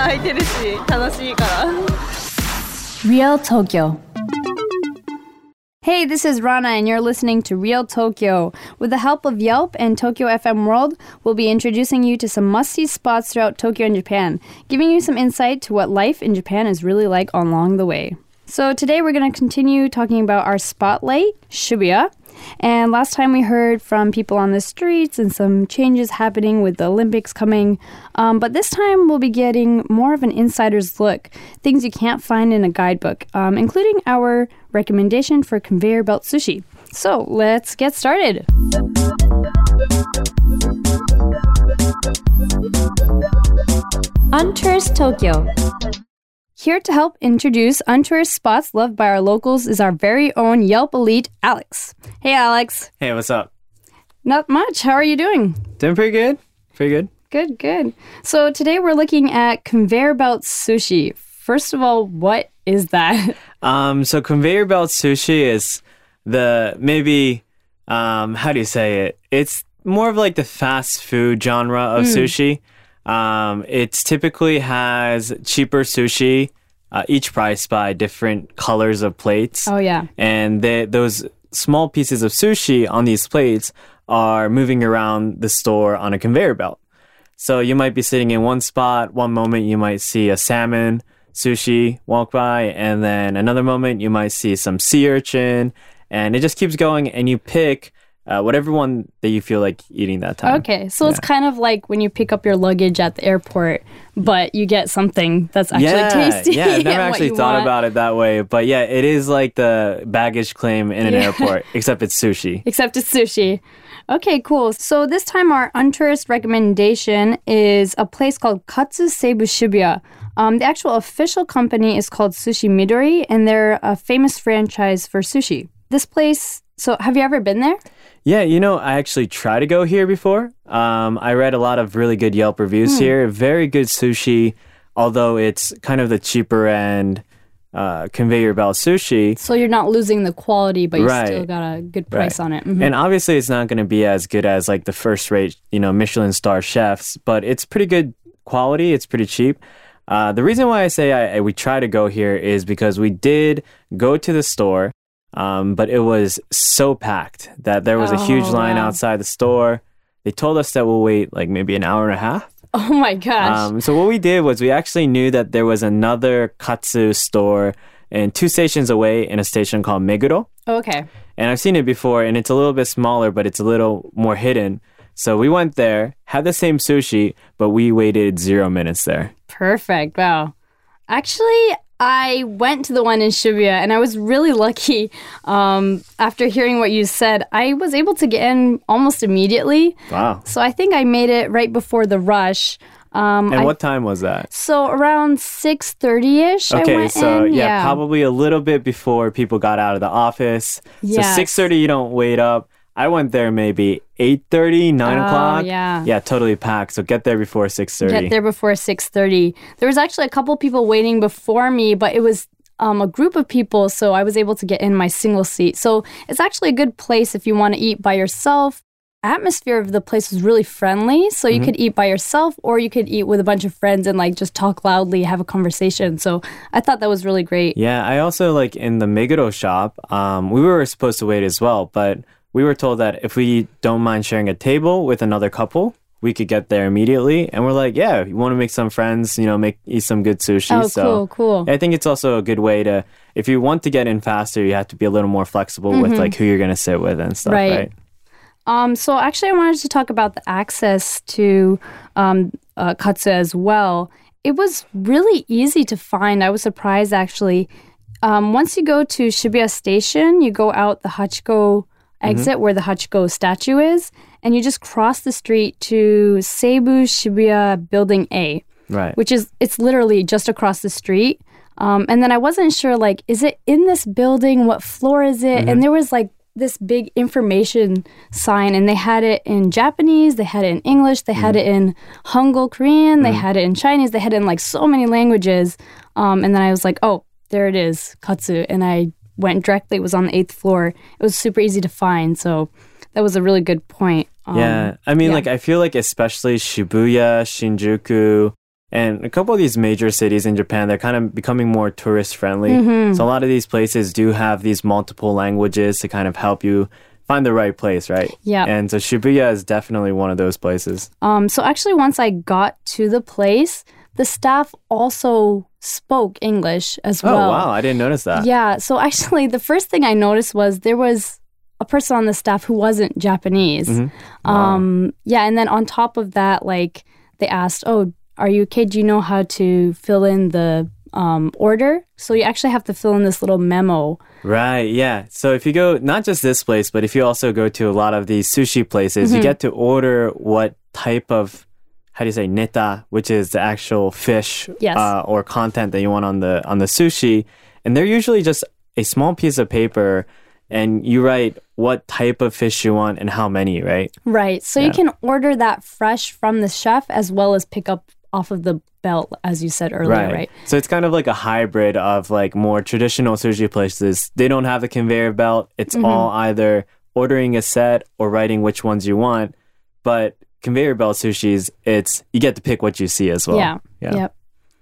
店ずっと開いてるし楽しいから Real Tokyo. Hey, this is Rana, and you're listening to Real Tokyo. With the help of Yelp and Tokyo FM World, we'll be introducing you to some must see spots throughout Tokyo and Japan, giving you some insight to what life in Japan is really like along the way. So, today we're going to continue talking about our spotlight, Shibuya. and last time we heard from people on the streets and some changes happening with the Olympics coming. Um, but this time we'll be getting more of an insider's look, things you can't find in a guidebook, um, including our recommendation for conveyor belt sushi. So let's get started. Untourist Tokyo. Here to help introduce untourist spots loved by our locals is our very own Yelp elite, Alex. Hey, Alex. Hey, what's up? Not much. How are you doing? Doing pretty good. Pretty good. Good, good. So today we're looking at conveyor belt sushi. First of all, what is that? Um, so conveyor belt sushi is the maybe um, how do you say it? It's more of like the fast food genre of sushi. Um, it typically has cheaper sushi, uh, each priced by different colors of plates. Oh yeah. and they, those small pieces of sushi on these plates are moving around the store on a conveyor belt. So you might be sitting in one spot, one moment you might see a salmon sushi walk by, and then another moment you might see some sea urchin, and it just keeps going, and you pick uh, whatever one that you feel like eating that time. Okay, so it's kind of like when you pick up your luggage at the airport, but you get something that's actually yeah, tasty. yeah, I've never actually thought want. about it that way, but yeah, it is like the baggage claim in an Yeah. airport, except it's sushi. Except it's sushi. Okay, cool. So this time our untourist recommendation is a place called Katsu Seibu Shibuya. Um, the actual official company is called Sushi Midori, and they're a famous franchise for sushi. This place. So, have you ever been there? Yeah, you know, I actually tried to go here before. Um, I read a lot of really good Yelp reviews here. Very good sushi, although it's kind of the cheaper end uh, conveyor belt sushi. So you're not losing the quality, but you Right. still got a good price Right. on it. Mhm. And obviously, it's not going to be as good as like the first rate, you know, Michelin star chefs, but it's pretty good quality. It's pretty cheap. Uh, the reason why I say I, I, we try to go here is because we did go to the store, um, but it was so packed that there was a huge Oh, line wow. outside the store. They told us that we'll wait like maybe an hour and a half. Oh my gosh. Um, so what we did was we actually knew that there was another katsu store and two stations away in a station called Meguro. okay. And I've seen it before, and it's a little bit smaller, but it's a little more hidden. So we went there, had the same sushi, but we waited zero minutes there. Perfect. Wow. Actually, I went to the one in Shibuya and I was really lucky. Um, after hearing what you said, I was able to get in almost immediately. Wow. So I think I made it right before the rush. Um, And I- what time was that? so around 6.30ish I Okay, went so in. yeah, probably a little bit before people got out of the office. Yes. So six thirty, you don't wait up. I went there maybe 8.30, 9 Oh, o'clock. yeah. Yeah, totally packed. So get there before 6.30. get there before 6.30 there was actually a couple people waiting before me but it was um, a group of people so i was able to get in my single seat so it's actually a good place if you want to eat by yourself atmosphere of the place was really friendly so you could eat by yourself or you could eat with a bunch of friends and like just talk loudly have a conversation so i thought that was really great Yeah, I also like in the Meguro shop, um, we were supposed to wait as well, but we were told that if we don't mind sharing a table with another couple, we could get there immediately. And we're like, yeah, you want to make some friends, you know, make eat some good sushi. oh so cool cool I think it's also a good way to, if you want to get in faster, you have to be a little more flexible with like who you're gonna sit with and stuff, Mm-hmm. Right. right? Um, so actually, I wanted to talk about the access to um, uh, Katsu as well. It was really easy to find. I was surprised actually. Um, once you go to Shibuya Station, you go out the Hachiko exit where the Hachiko statue is, and you just cross the street to Seibu Shibuya Building A Right. which is it's literally just across the street. Um, and then I wasn't sure like, is it in this building? What floor is it? And there was like this big information sign, and they had it in Japanese, they had it in English, they had it in Hangul Korean, they had it in Chinese, they had it in like so many languages. Um, and then I was like, oh, there it is, Katsu, and I went directly. It was on the eighth floor. It was super easy to find. So that was a really good point. Um, yeah, I mean, yeah. like I feel like especially Shibuya, Shinjuku, and a couple of these major cities in Japan, they're kind of becoming more tourist friendly. Mm-hmm. So a lot of these places do have these multiple languages to kind of help you find the right place, right? Yeah. And so Shibuya is definitely one of those places. Um, so actually, once I got to the place, the staff also spoke English as well. Oh wow, I didn't notice that. Yeah. So actually, the first thing I noticed was there was a person on the staff who wasn't Japanese. Mm-hmm. Um, yeah. And then on top of that, like they asked, "Oh, are you okay? Do you know how to fill in the um, order?" So you actually have to fill in this little memo. Right, yeah. So if you go not just this place, but if you also go to a lot of these sushi places, Mm-hmm. you get to order what type of how do you say neta, which is the actual fish Yes. uh, or content that you want on the on the sushi, and they're usually just a small piece of paper, and you write what type of fish you want and how many, right? Right. So you can order that fresh from the chef as well as pick up off of the belt, as you said earlier, right? So it's kind of like a hybrid of like more traditional sushi places. They don't have the conveyor belt. It's Mm-hmm. all either ordering a set or writing which ones you want. But conveyor belt sushis, it's you get to pick what you see as well. yeah. Yeah. Yep.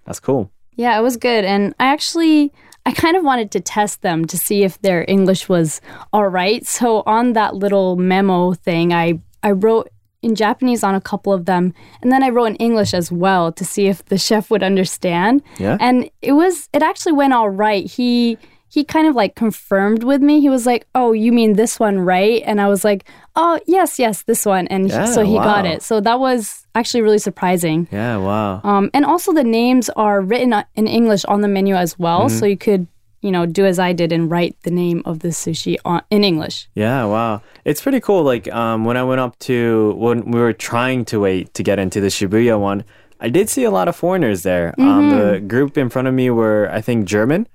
That's cool. Yeah, it was good. And I actually, I kind of wanted to test them to see if their English was all right. So on that little memo thing, I, I wrote in Japanese on a couple of them. And then I wrote in English as well to see if the chef would understand. Yeah. And it was, it actually went all right. He, he kind of like confirmed with me. He was like, "Oh, you mean this one, right?" And I was like, "Oh, yes, yes, this one." And he- so he got it. So that was actually really surprising. Yeah, wow. Um, and also the names are written in English on the menu as well, Mm-hmm. so you could, you know, do as I did and write the name of the sushi on, in English. Yeah, wow. It's pretty cool. Like um, when I went up to when we were trying to wait to get into the Shibuya one, I did see a lot of foreigners there. Um, the group in front of me were, I think, German.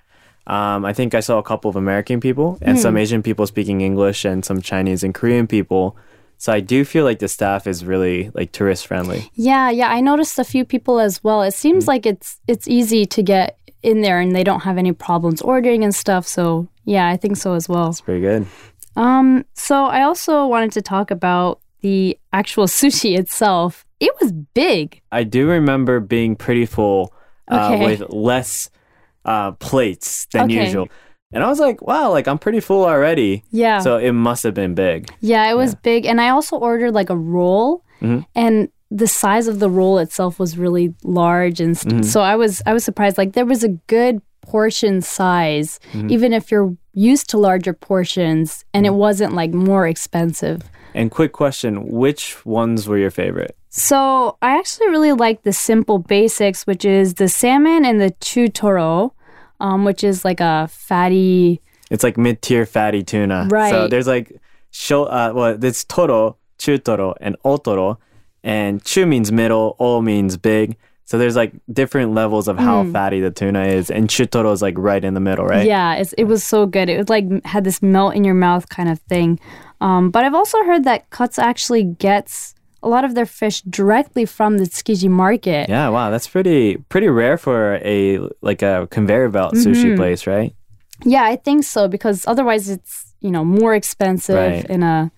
Um, I think I saw a couple of American people and some Asian people speaking English and some Chinese and Korean people. So I do feel like the staff is really like tourist friendly. Yeah, yeah, I noticed a few people as well. It seems like it's it's easy to get in there and they don't have any problems ordering and stuff. So yeah, I think so as well. It's pretty good. Um, so I also wanted to talk about the actual sushi itself. It was big. I do remember being pretty full uh, Okay. with less uh, plates than Okay. usual. And I was like, wow, like I'm pretty full already. Yeah. So it must have been big. Yeah, it was big. And I also ordered like a roll Mhm. and the size of the roll itself was really large and st- so I was I was surprised like there was a good portion size even if you're used to larger portions and it wasn't like more expensive. And quick question, which ones were your favorite? So, I actually really like the simple basics which is the salmon and the chutoro um, which is like a fatty It's like mid-tier fatty tuna. Right. So there's like sho uh well, it's toro, chutoro, and otoro. And chu means middle, o means big. So there's like different levels of how fatty the tuna is, and chutoro is like right in the middle, right? Yeah, it's, it was so good. It was like had this melt in your mouth kind of thing. Um, but I've also heard that Katsu actually gets a lot of their fish directly from the Tsukiji market. Yeah, wow, that's pretty pretty rare for a like a conveyor belt Mm-hmm. sushi place, right? Yeah, I think so because otherwise it's you know more expensive Right. in a,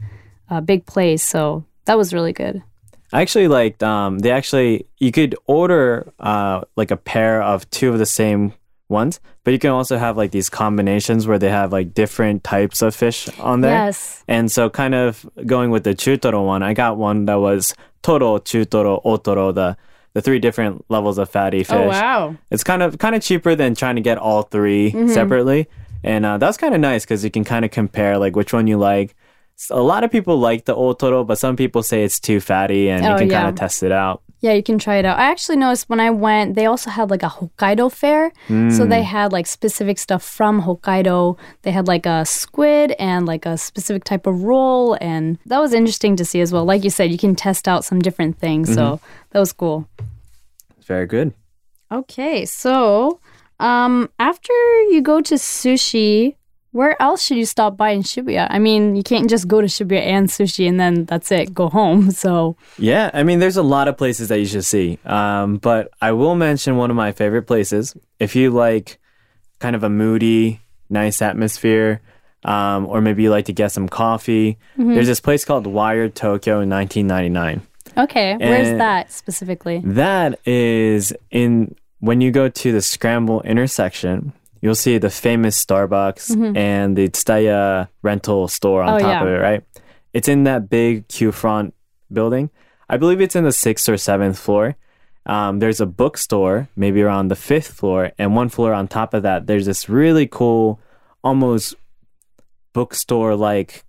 a big place. So that was really good. I actually liked um they actually you could order uh like a pair of two of the same ones, but you can also have like these combinations where they have like different types of fish on there. Yes. And so kind of going with the chutoro one, I got one that was toro, chutoro, otoro, the the three different levels of fatty fish. Oh wow. It's kind of kind of cheaper than trying to get all 3 Mm-hmm. separately, and uh, that's kind of nice because you can kind of compare like which one you like. a lot of people like the otoro, but some people say it's too fatty, and you Oh, can yeah. kind of test it out. Yeah, you can try it out. I actually noticed when I went, they also had like a Hokkaido fair. So they had like specific stuff from Hokkaido. They had like a squid and like a specific type of roll. And that was interesting to see as well. Like you said, you can test out some different things. So that was cool. Very good. Okay, so um, after you go to sushi, where else should you stop by in Shibuya? I mean, you can't just go to Shibuya and sushi and then that's it, go home. So Yeah, I mean, there's a lot of places that you should see. Um, but I will mention one of my favorite places. If you like kind of a moody nice atmosphere, um, or maybe you like to get some coffee, there's this place called Wired Tokyo in 1999. Okay, where's that specifically? That is in when you go to the Scramble intersection, you'll see the famous Starbucks and the Tsutaya rental store on Mm-hmm. Oh, top yeah. of it, right? It's in that big Q front building. I believe it's in the sixth or seventh floor. Um, there's a bookstore, maybe around the fifth floor, and one floor on top of that, there's this really cool, almost bookstore like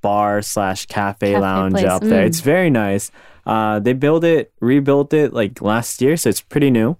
bar slash cafe, Cafe lounge place, up there. mm. It's very nice. Uh, they built it, rebuilt it like last year, so it's pretty new.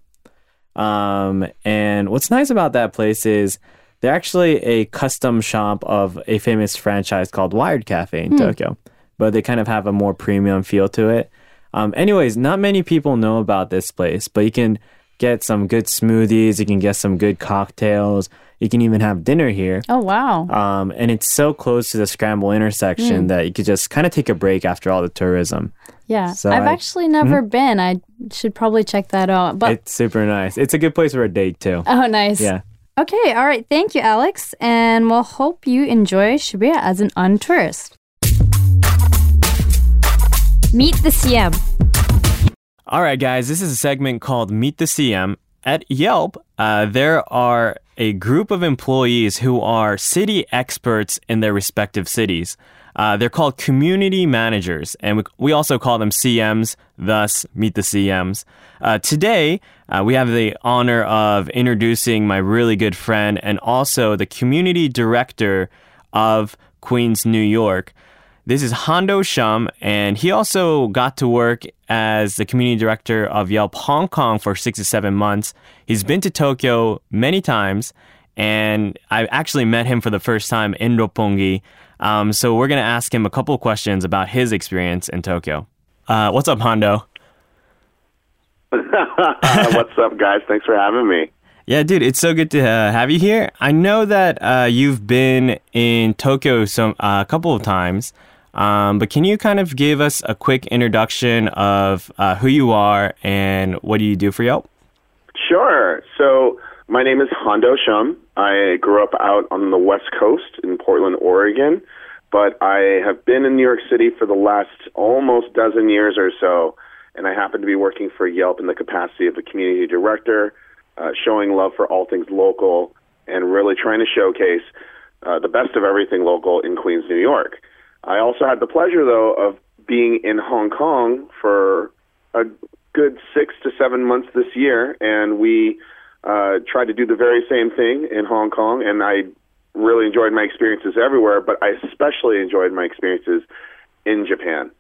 Um, and what's nice about that place is they're actually a custom shop of a famous franchise called Wired Cafe in Tokyo, but they kind of have a more premium feel to it. Um, anyways, not many people know about this place, but you can get some good smoothies, you can get some good cocktails, you can even have dinner here. Oh wow. Um, and it's so close to the Scramble intersection that you could just kind of take a break after all the tourism. Yeah. so I've I- actually never been. I should probably check that out. But It's super nice. It's a good place for a date too. oh nice. Yeah. Okay, all right. Thank you, Alex. And we'll hope you enjoy Shibuya as an untourist. Meet the CM. All right, guys, this is a segment called Meet the CM. At Yelp, uh, there are a group of employees who are city experts in their respective cities. Uh, they're called community managers, and we, we also call them CMs, thus, Meet the CMs. Uh, today, uh, we have the honor of introducing my really good friend and also the community director of Queens, New York. This is Hondo Shum, and he also got to work as the community director of Yelp Hong Kong for six to seven months. He's been to Tokyo many times, and I actually met him for the first time in Roppongi. Um, so we're going to ask him a couple of questions about his experience in Tokyo. Uh, what's up, Hondo? What's up, guys? Thanks for having me. Yeah, dude, it's so good to uh, have you here. I know that uh, you've been in Tokyo some uh, a couple of times, um, but can you kind of give us a quick introduction of uh, who you are and what do you do for Yelp? Sure. So, my name is Hondo Shum. I grew up out on the West Coast in Portland, Oregon, but I have been in New York City for the last almost dozen years or so, and I happen to be working for Yelp in the capacity of a community director, uh, showing love for all things local and really trying to showcase uh, the best of everything local in Queens, New York. I also had the pleasure, though, of being in Hong Kong for a good six to seven months this year, and we uh, tried to do the very same thing in Hong Kong, and I really enjoyed my experiences everywhere, but I especially enjoyed my experiences in Japan.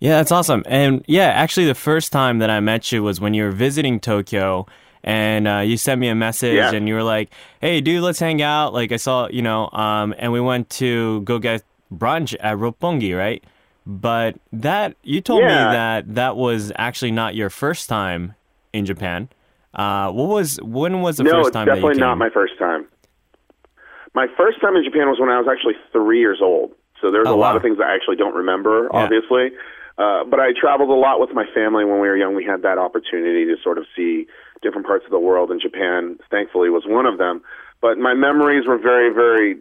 Yeah, that's awesome. And yeah, actually, the first time that I met you was when you were visiting Tokyo. And uh, you sent me a message, Yeah. and you were like, "Hey, dude, let's hang out." Like I saw, you know, um, and we went to go get brunch at Roppongi, right? But that you told me that that was actually not your first time in Japan. Uh, what was when was the no, first time that you definitely not my first time. My first time in Japan was when I was actually three years old. So there's Oh, a lot wow. of things I actually don't remember, Yeah. obviously. Uh, but I traveled a lot with my family when we were young. We had that opportunity to sort of see different parts of the world, and Japan, thankfully, was one of them. But my memories were very, very.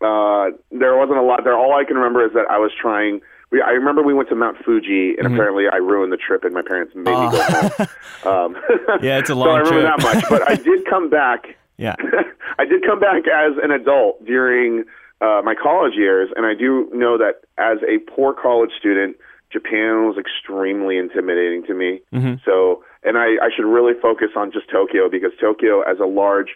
Uh, there wasn't a lot there. All I can remember is that I was trying. We, I remember we went to Mount Fuji, Mm-hmm. and apparently I ruined the trip, and my parents made me go home. Um, Oh. Yeah, it's a long. so I remember trip. that much. But I did come back. yeah, I did come back as an adult during uh, my college years, and I do know that as a poor college student, Japan was extremely intimidating to me. So, and I, I should really focus on just Tokyo because Tokyo, as a large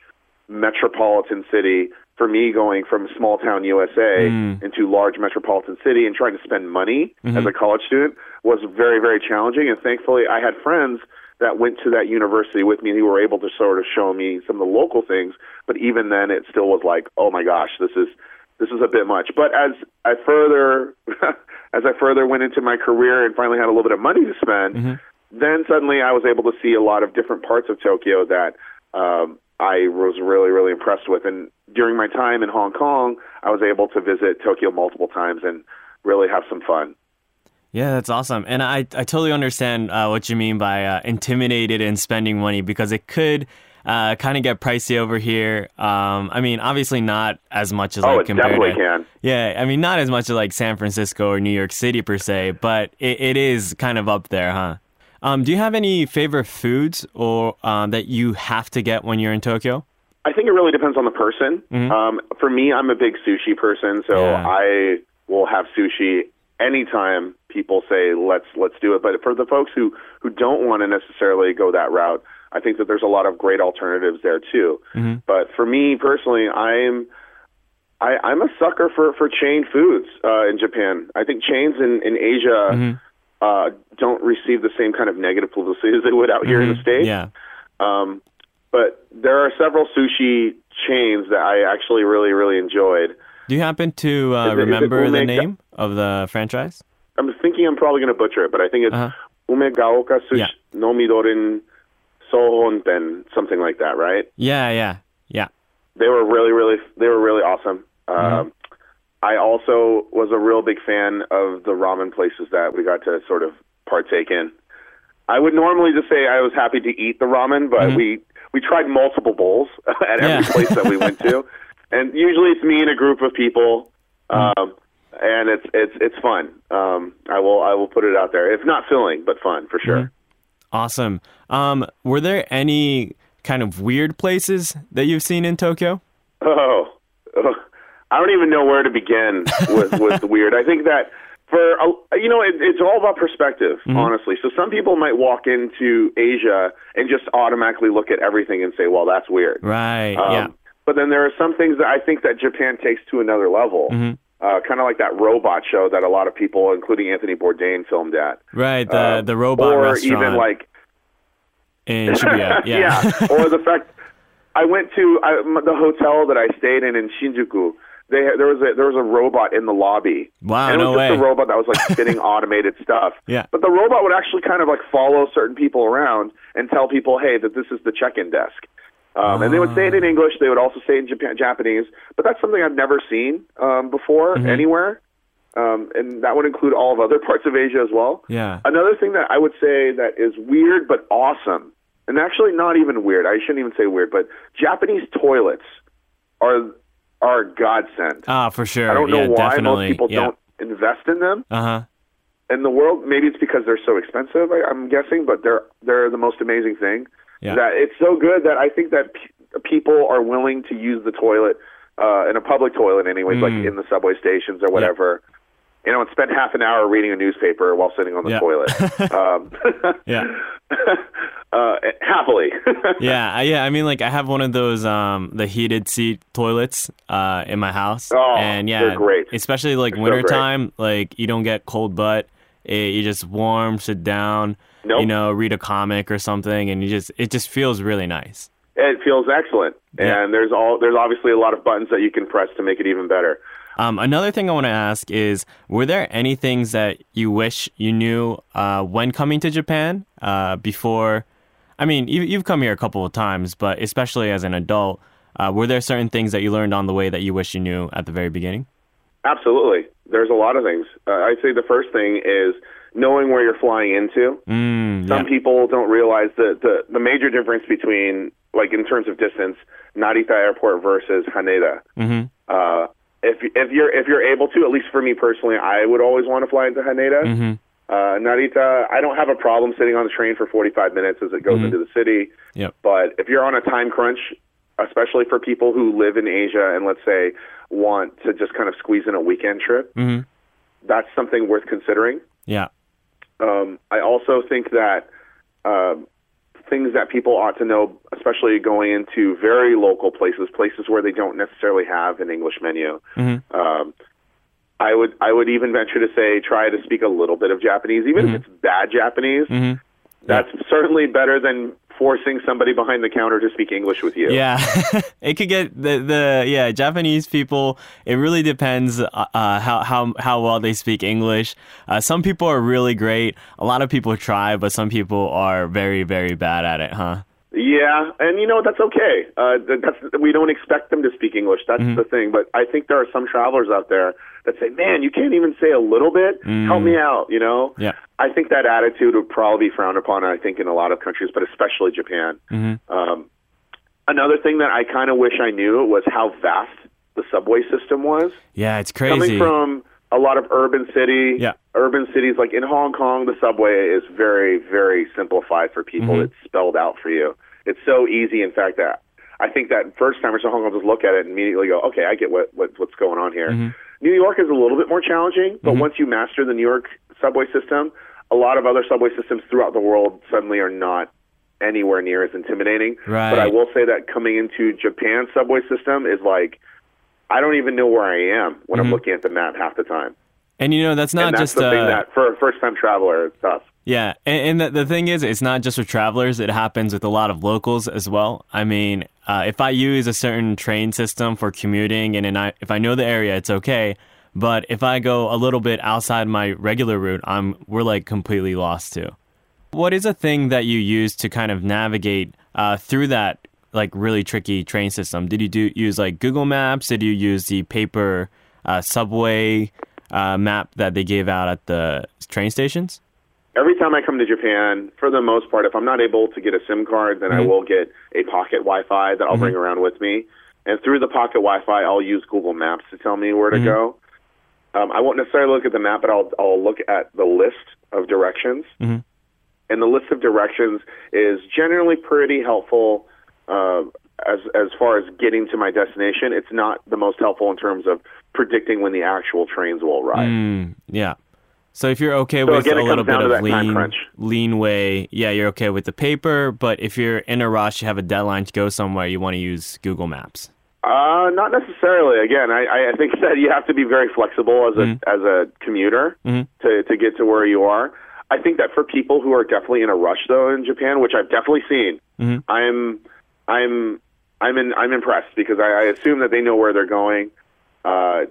metropolitan city, for me going from small town USA mm. into large metropolitan city and trying to spend money mm-hmm. as a college student was very, very challenging. And thankfully, I had friends that went to that university with me who were able to sort of show me some of the local things. But even then, it still was like, oh my gosh, this is this is a bit much. But as I further as I further went into my career and finally had a little bit of money to spend, mm-hmm. then suddenly I was able to see a lot of different parts of Tokyo that um, I was really really impressed with. And during my time in Hong Kong, I was able to visit Tokyo multiple times and really have some fun. yeah, that's awesome. And I I totally understand uh, what you mean by uh, intimidated and spending money because it could. uh, kind of get pricey over here. Um, I mean, obviously not as much as Oh, like it compared definitely to, can. Yeah, I mean, not as much as like San Francisco or New York City per se, but it, it is kind of up there, huh? Um, do you have any favorite foods or um, that you have to get when you're in Tokyo? I think it really depends on the person. Um, for me, I'm a big sushi person, so Yeah. I will have sushi anytime people say let's let's do it. But for the folks who who don't want to necessarily go that route, I think that there's a lot of great alternatives there too. But for me personally, I'm I, I'm a sucker for for chain foods uh, in Japan. I think chains in in Asia uh, don't receive the same kind of negative publicity as they would out here in the states. Yeah. Um, but there are several sushi chains that I actually really, really enjoyed. Do you happen to uh, it- remember the name of the franchise? I'm thinking I'm probably going to butcher it, but I think it's Uh-huh. Umegaoka Sushi Yeah. no Midorin Sohonten, something like that, right? Yeah, yeah, yeah. They were really, really, they were really awesome. Mm-hmm. Um, also was a real big fan of the ramen places that we got to sort of partake in. I would normally just say I was happy to eat the ramen, but we we tried multiple bowls at every Mm-hmm. Yeah. place that we went to, and usually it's me and a group of people, Mm-hmm. um, and it's it's it's fun. Um, I will I will put it out there. It's not filling, but fun for sure. Awesome. Um, were there any kind of weird places that you've seen in Tokyo? Oh, ugh. I don't even know where to begin with with the weird. I think that for you know, it, it's all about perspective, honestly. So some people might walk into Asia and just automatically look at everything and say, "Well, that's weird." Right. Um, yeah. But then there are some things that I think that Japan takes to another level. Mm-hmm. Uh, kind of like that robot show that a lot of people, including Anthony Bourdain, filmed at. Right. The Um, the robot or restaurant even like in Shibuya. Yeah. yeah. or the fact I went to I, the hotel that I stayed in in Shinjuku. They there was a there was a robot in the lobby. Wow, and it no was just way. a robot that was like spinning automated stuff. Yeah. But the robot would actually kind of like follow certain people around and tell people, "Hey, that this is the check-in desk." Um, And they would say it in English. They would also say it in Japan, Japanese. But that's something I've never seen um, before Mm-hmm. anywhere. Um, and that would include all of other parts of Asia as well. Yeah. Another thing that I would say that is weird but awesome, and actually not even weird. I shouldn't even say weird, but Japanese toilets are are a godsend. Ah, for sure. I don't know yeah, why definitely. most people yeah. don't invest in them. Uh huh. In the world, maybe it's because they're so expensive. I, I'm guessing, but they're they're the most amazing thing. Yeah. That it's so good that I think that p- people are willing to use the toilet uh, in a public toilet, anyways, like Mm. in the subway stations or whatever. You know, and spend half an hour reading a newspaper while sitting on the Yeah. toilet. um, Yeah. uh, happily. Yeah, I- yeah. I mean, like I have one of those um the heated seat toilets uh in my house, Oh, and yeah, they're great. Especially like They're so wintertime, like you don't get cold butt. It, you just warm, sit down, Nope. you know, read a comic or something, and you just it just feels really nice. it feels excellent, Yeah. and there's all there's obviously a lot of buttons that you can press to make it even better. Um, another thing I want to ask is, were there any things that you wish you knew uh, when coming to Japan uh, before? I mean, you, you've come here a couple of times, but especially as an adult, uh, were there certain things that you learned on the way that you wish you knew at the very beginning? Absolutely, there's a lot of things. Uh, I'd say the first thing is knowing where you're flying into. Mm, Some yeah. people don't realize the, the the major difference between like in terms of distance, Narita Airport versus Haneda. Mhm. Uh, if if you're if you're able to, at least for me personally, I would always want to fly into Haneda. Mhm. Uh, Narita, I don't have a problem sitting on the train for 45 minutes as it goes into the city. Yep. But if you're on a time crunch, especially for people who live in Asia and let's say want to just kind of squeeze in a weekend trip, Mhm. that's something worth considering. Yeah. Um, I also think that um, things that people ought to know, especially going into very local places, places where they don't necessarily have an English menu. Mm-hmm. Um, I would I would even venture to say try to speak a little bit of Japanese, even if it's bad Japanese. Mhm. That's certainly better than forcing somebody behind the counter to speak English with you. Yeah, it could get the the yeah Japanese people. It really depends uh, uh, how how how well they speak English. Uh, some people are really great. A lot of people try, but some people are very very bad at it, huh? Yeah, and you know that's okay. Uh, that's we don't expect them to speak English. That's Mm-hmm. the thing. But I think there are some travelers out there that say, "Man, you can't even say a little bit. Help me out." You know. Mm. Yeah. I think that attitude would probably be frowned upon. I think in a lot of countries, but especially Japan. Mm-hmm. Um, Another thing that I kind of wish I knew was how vast the subway system was. Yeah, it's crazy. Coming from a lot of urban city, Yeah. urban cities like in Hong Kong, the subway is very, very simplified for people. Mhm. It's spelled out for you. It's so easy. In fact, that I think that first timers to Hong Kong just look at it and immediately go, "Okay, I get what, what what's going on here." Mm-hmm. New York is a little bit more challenging, but once you master the New York subway system, a lot of other subway systems throughout the world suddenly are not anywhere near as intimidating. Right. But I will say that coming into Japan's subway system is like I don't even know where I am when I'm looking at the map half the time. and you know, that's not that's just the thing uh, that for a first time traveler it's tough. Yeah, and, and the, the thing is, it's not just for travelers. It happens with a lot of locals as well. I mean, uh, if I use a certain train system for commuting, and then I, if I know the area, it's okay. But if I go a little bit outside my regular route, I'm we're like completely lost too. What is a thing that you use to kind of navigate uh, through that like really tricky train system? Did you do use like Google Maps? Did you use the paper uh, subway uh, map that they gave out at the train stations? Every time I come to Japan, for the most part, if I'm not able to get a SIM card, then I will get a pocket Wi-Fi that I'll bring around with me. And through the pocket Wi-Fi, I'll use Google Maps to tell me where to go. Um, I won't necessarily look at the map, but I'll I'll look at the list of directions. Mhm. And the list of directions is generally pretty helpful uh, as as far as getting to my destination. It's not the most helpful in terms of predicting when the actual trains will arrive. Mm, yeah. So if you're okay So with again, a little bit of lean, lean way, yeah, you're okay with the paper. But if you're in a rush, you have a deadline to go somewhere, you want to use Google Maps. Uh, not necessarily. Again, I, I think that you have to be very flexible as a as a commuter Mhm. to to get to where you are. I think that for people who are definitely in a rush though in Japan, which I've definitely seen, Mhm. I'm I'm I'm in I'm impressed because I, I assume that they know where they're going. Uh,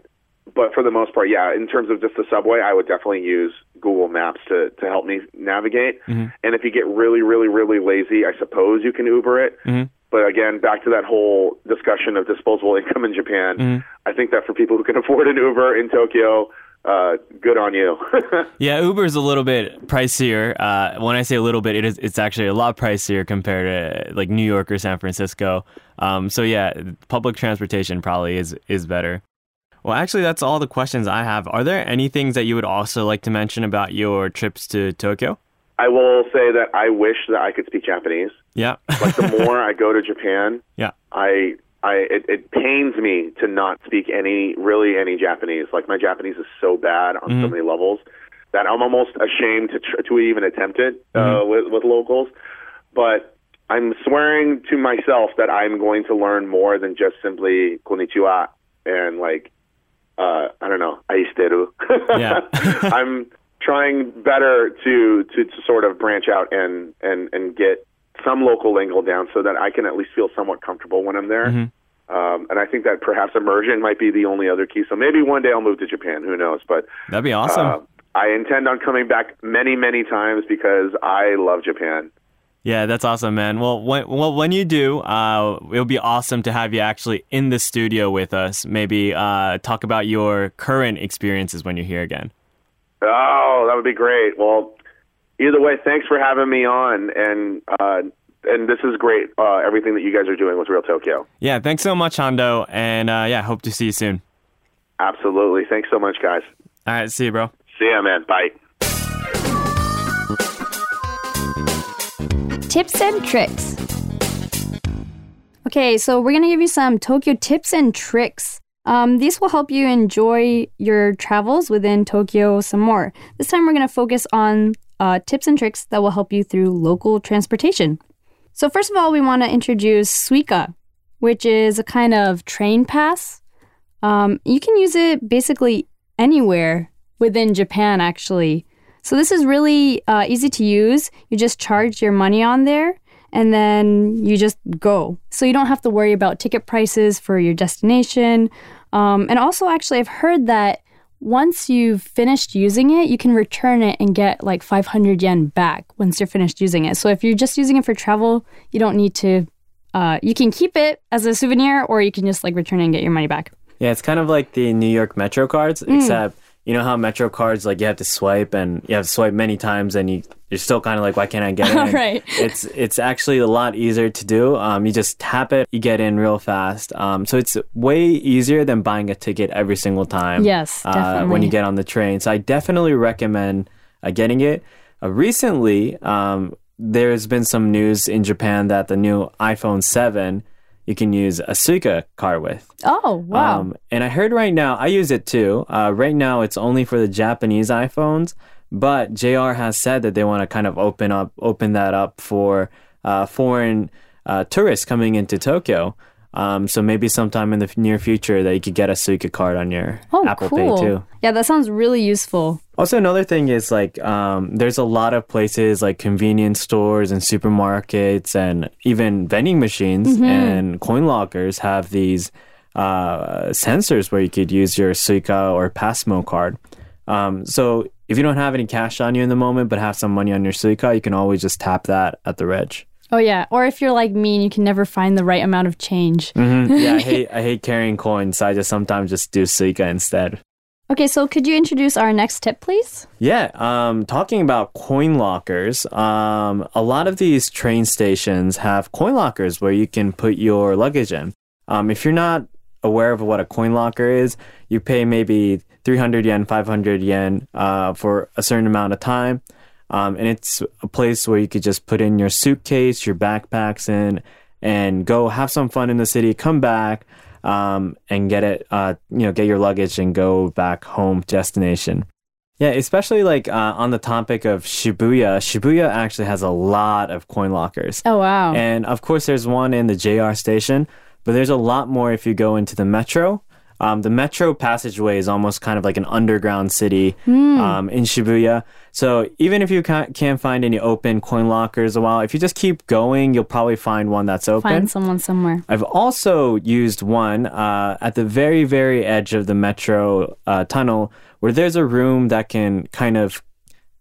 but for the most part, yeah, in terms of just the subway, I would definitely use Google Maps to to help me navigate. And if you get really, really, really lazy, I suppose you can Uber it. Mhm. But again, back to that whole discussion of disposable income in Japan, I think that for people who can afford an Uber in Tokyo, uh, good on you. Yeah, Uber is a little bit pricier. Uh, when I say a little bit, it is it's actually a lot pricier compared to like New York or San Francisco. Um, so yeah, public transportation probably is is better. Well, actually, that's all the questions I have. Are there any things that you would also like to mention about your trips to Tokyo? I will say that I wish that I could speak Japanese. Yeah. Like the more I go to Japan, yeah. I I it, it pains me to not speak any really any Japanese. Like my Japanese is so bad on so many levels that I'm almost ashamed to tr- to even attempt it uh, with with locals. But I'm swearing to myself that I'm going to learn more than just simply konnichiwa and like uh, I don't know aishiteru. Yeah. I'm trying better to, to to sort of branch out and and and get some local lingo down so that I can at least feel somewhat comfortable when I'm there. Um, and I think that perhaps immersion might be the only other key. So maybe one day I'll move to Japan. Who knows? But That'd be awesome. uh, I intend on coming back many, many times because I love Japan. Yeah, that's awesome, man. Well, when, well, when you do, uh, it'll be awesome to have you actually in the studio with us. Maybe uh, talk about your current experiences when you're here again. Oh, that would be great. Well, either way, thanks for having me on, and uh, and this is great. Uh, everything that you guys are doing with Real Tokyo. Yeah, thanks so much, Hondo, and uh, yeah, hope to see you soon. Absolutely. Thanks so much, guys. All right, see you, bro. See ya, man. Bye. Tips and tricks. Okay, so we're gonna give you some Tokyo tips and tricks. Um, these will help you enjoy your travels within Tokyo some more. This time, we're gonna focus on uh, tips and tricks that will help you through local transportation. So, first of all, we want to introduce Suica, which is a kind of train pass. Um, you can use it basically anywhere within Japan, actually. So this is really uh, easy to use. You just charge your money on there and then you just go. So you don't have to worry about ticket prices for your destination. Um, and also, actually, I've heard that once you've finished using it, you can return it and get like 500 yen back once you're finished using it. So if you're just using it for travel, you don't need to, uh, you can keep it as a souvenir or you can just like return it and get your money back. Yeah, it's kind of like the New York Metro cards, Mm. except you know how Metro cards like you have to swipe and you have to swipe many times and you you're still kind of like why can't I get in? Right. It's it's actually a lot easier to do. Um, you just tap it, you get in real fast. Um, so it's way easier than buying a ticket every single time. Yes, uh, when you get on the train. So I definitely recommend uh, getting it. Uh, recently, um, there's been some news in Japan that the new iPhone 7 you can use a Suica card with. Oh, wow. Um, and I heard right now, I use it too. Uh, right now, it's only for the Japanese iPhones, but JR has said that they want to kind of open up, open that up for uh, foreign uh, tourists coming into Tokyo. Um, so maybe sometime in the near future that you could get a Suica card on your oh, Apple cool. Pay too. Yeah, that sounds really useful. Also, another thing is like um, there's a lot of places like convenience stores and supermarkets and even vending machines and coin lockers have these uh, sensors where you could use your Suica or Pasmo card. Um, so if you don't have any cash on you in the moment but have some money on your Suica, you can always just tap that at the reg. Oh, yeah. Or if you're like me and you can never find the right amount of change. Mhm. Yeah, I hate I hate carrying coins, so I just sometimes just do Suica instead. Okay, so could you introduce our next tip, please? Yeah, um, talking about coin lockers, um, a lot of these train stations have coin lockers where you can put your luggage in. Um, if you're not aware of what a coin locker is, you pay maybe 300 yen, 500 yen uh, for a certain amount of time. Um, and it's a place where you could just put in your suitcase, your backpacks in, and go have some fun in the city, come back, um, and get it, uh, you know, get your luggage and go back home destination. Yeah, especially like uh, on the topic of Shibuya. Shibuya actually has a lot of coin lockers. Oh, wow. And of course, there's one in the JR station, but there's a lot more if you go into the metro. Um, the metro passageway is almost kind of like an underground city um, in Shibuya. So even if you can't, can't find any open coin lockers a while, if you just keep going, you'll probably find one that's open. Find someone somewhere. I've also used one uh, at the very, very edge of the metro uh, tunnel where there's a room that can kind of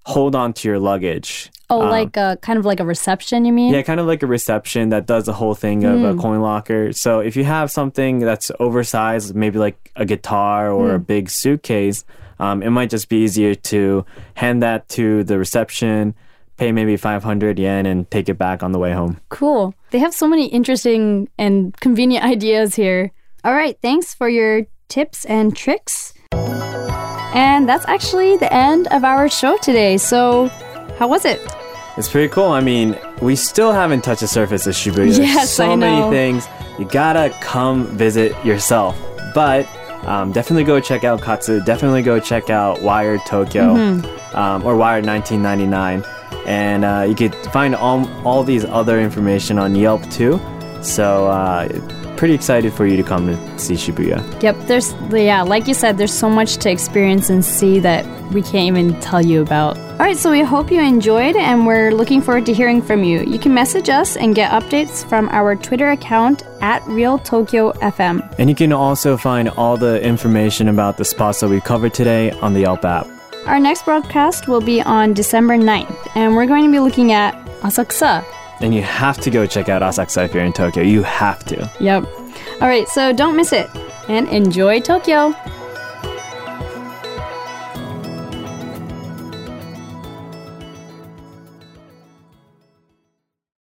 hold on to your luggage. Oh, like a kind of like a reception, you mean? Um, Yeah, kind of like a reception that does the whole thing of a coin locker. So if you have something that's oversized, maybe like a guitar or a big suitcase, um, it might just be easier to hand that to the reception, pay maybe 500 yen, and take it back on the way home. Cool. They have so many interesting and convenient ideas here. All right, thanks for your tips and tricks. And that's actually the end of our show today. So, how was it? It's pretty cool. I mean, we still haven't touched the surface of Shibuya. There's Yes, so I know. many things. You gotta come visit yourself. But um, definitely go check out Katsu. Definitely go check out Wired Tokyo Mm-hmm. um, or Wired 1999. And uh, you could find all, all these other information on Yelp too. So, uh, pretty excited for you to come to see Shibuya. Yep, there's, yeah, like you said, there's so much to experience and see that we can't even tell you about. All right, so we hope you enjoyed and we're looking forward to hearing from you. You can message us and get updates from our Twitter account at Real Tokyo FM. And you can also find all the information about the spots that we covered today on the Yelp app. Our next broadcast will be on December 9th, and we're going to be looking at Asakusa. And you have to go check out Asakusa if you're in Tokyo. You have to. Yep. All right, so don't miss it and enjoy Tokyo.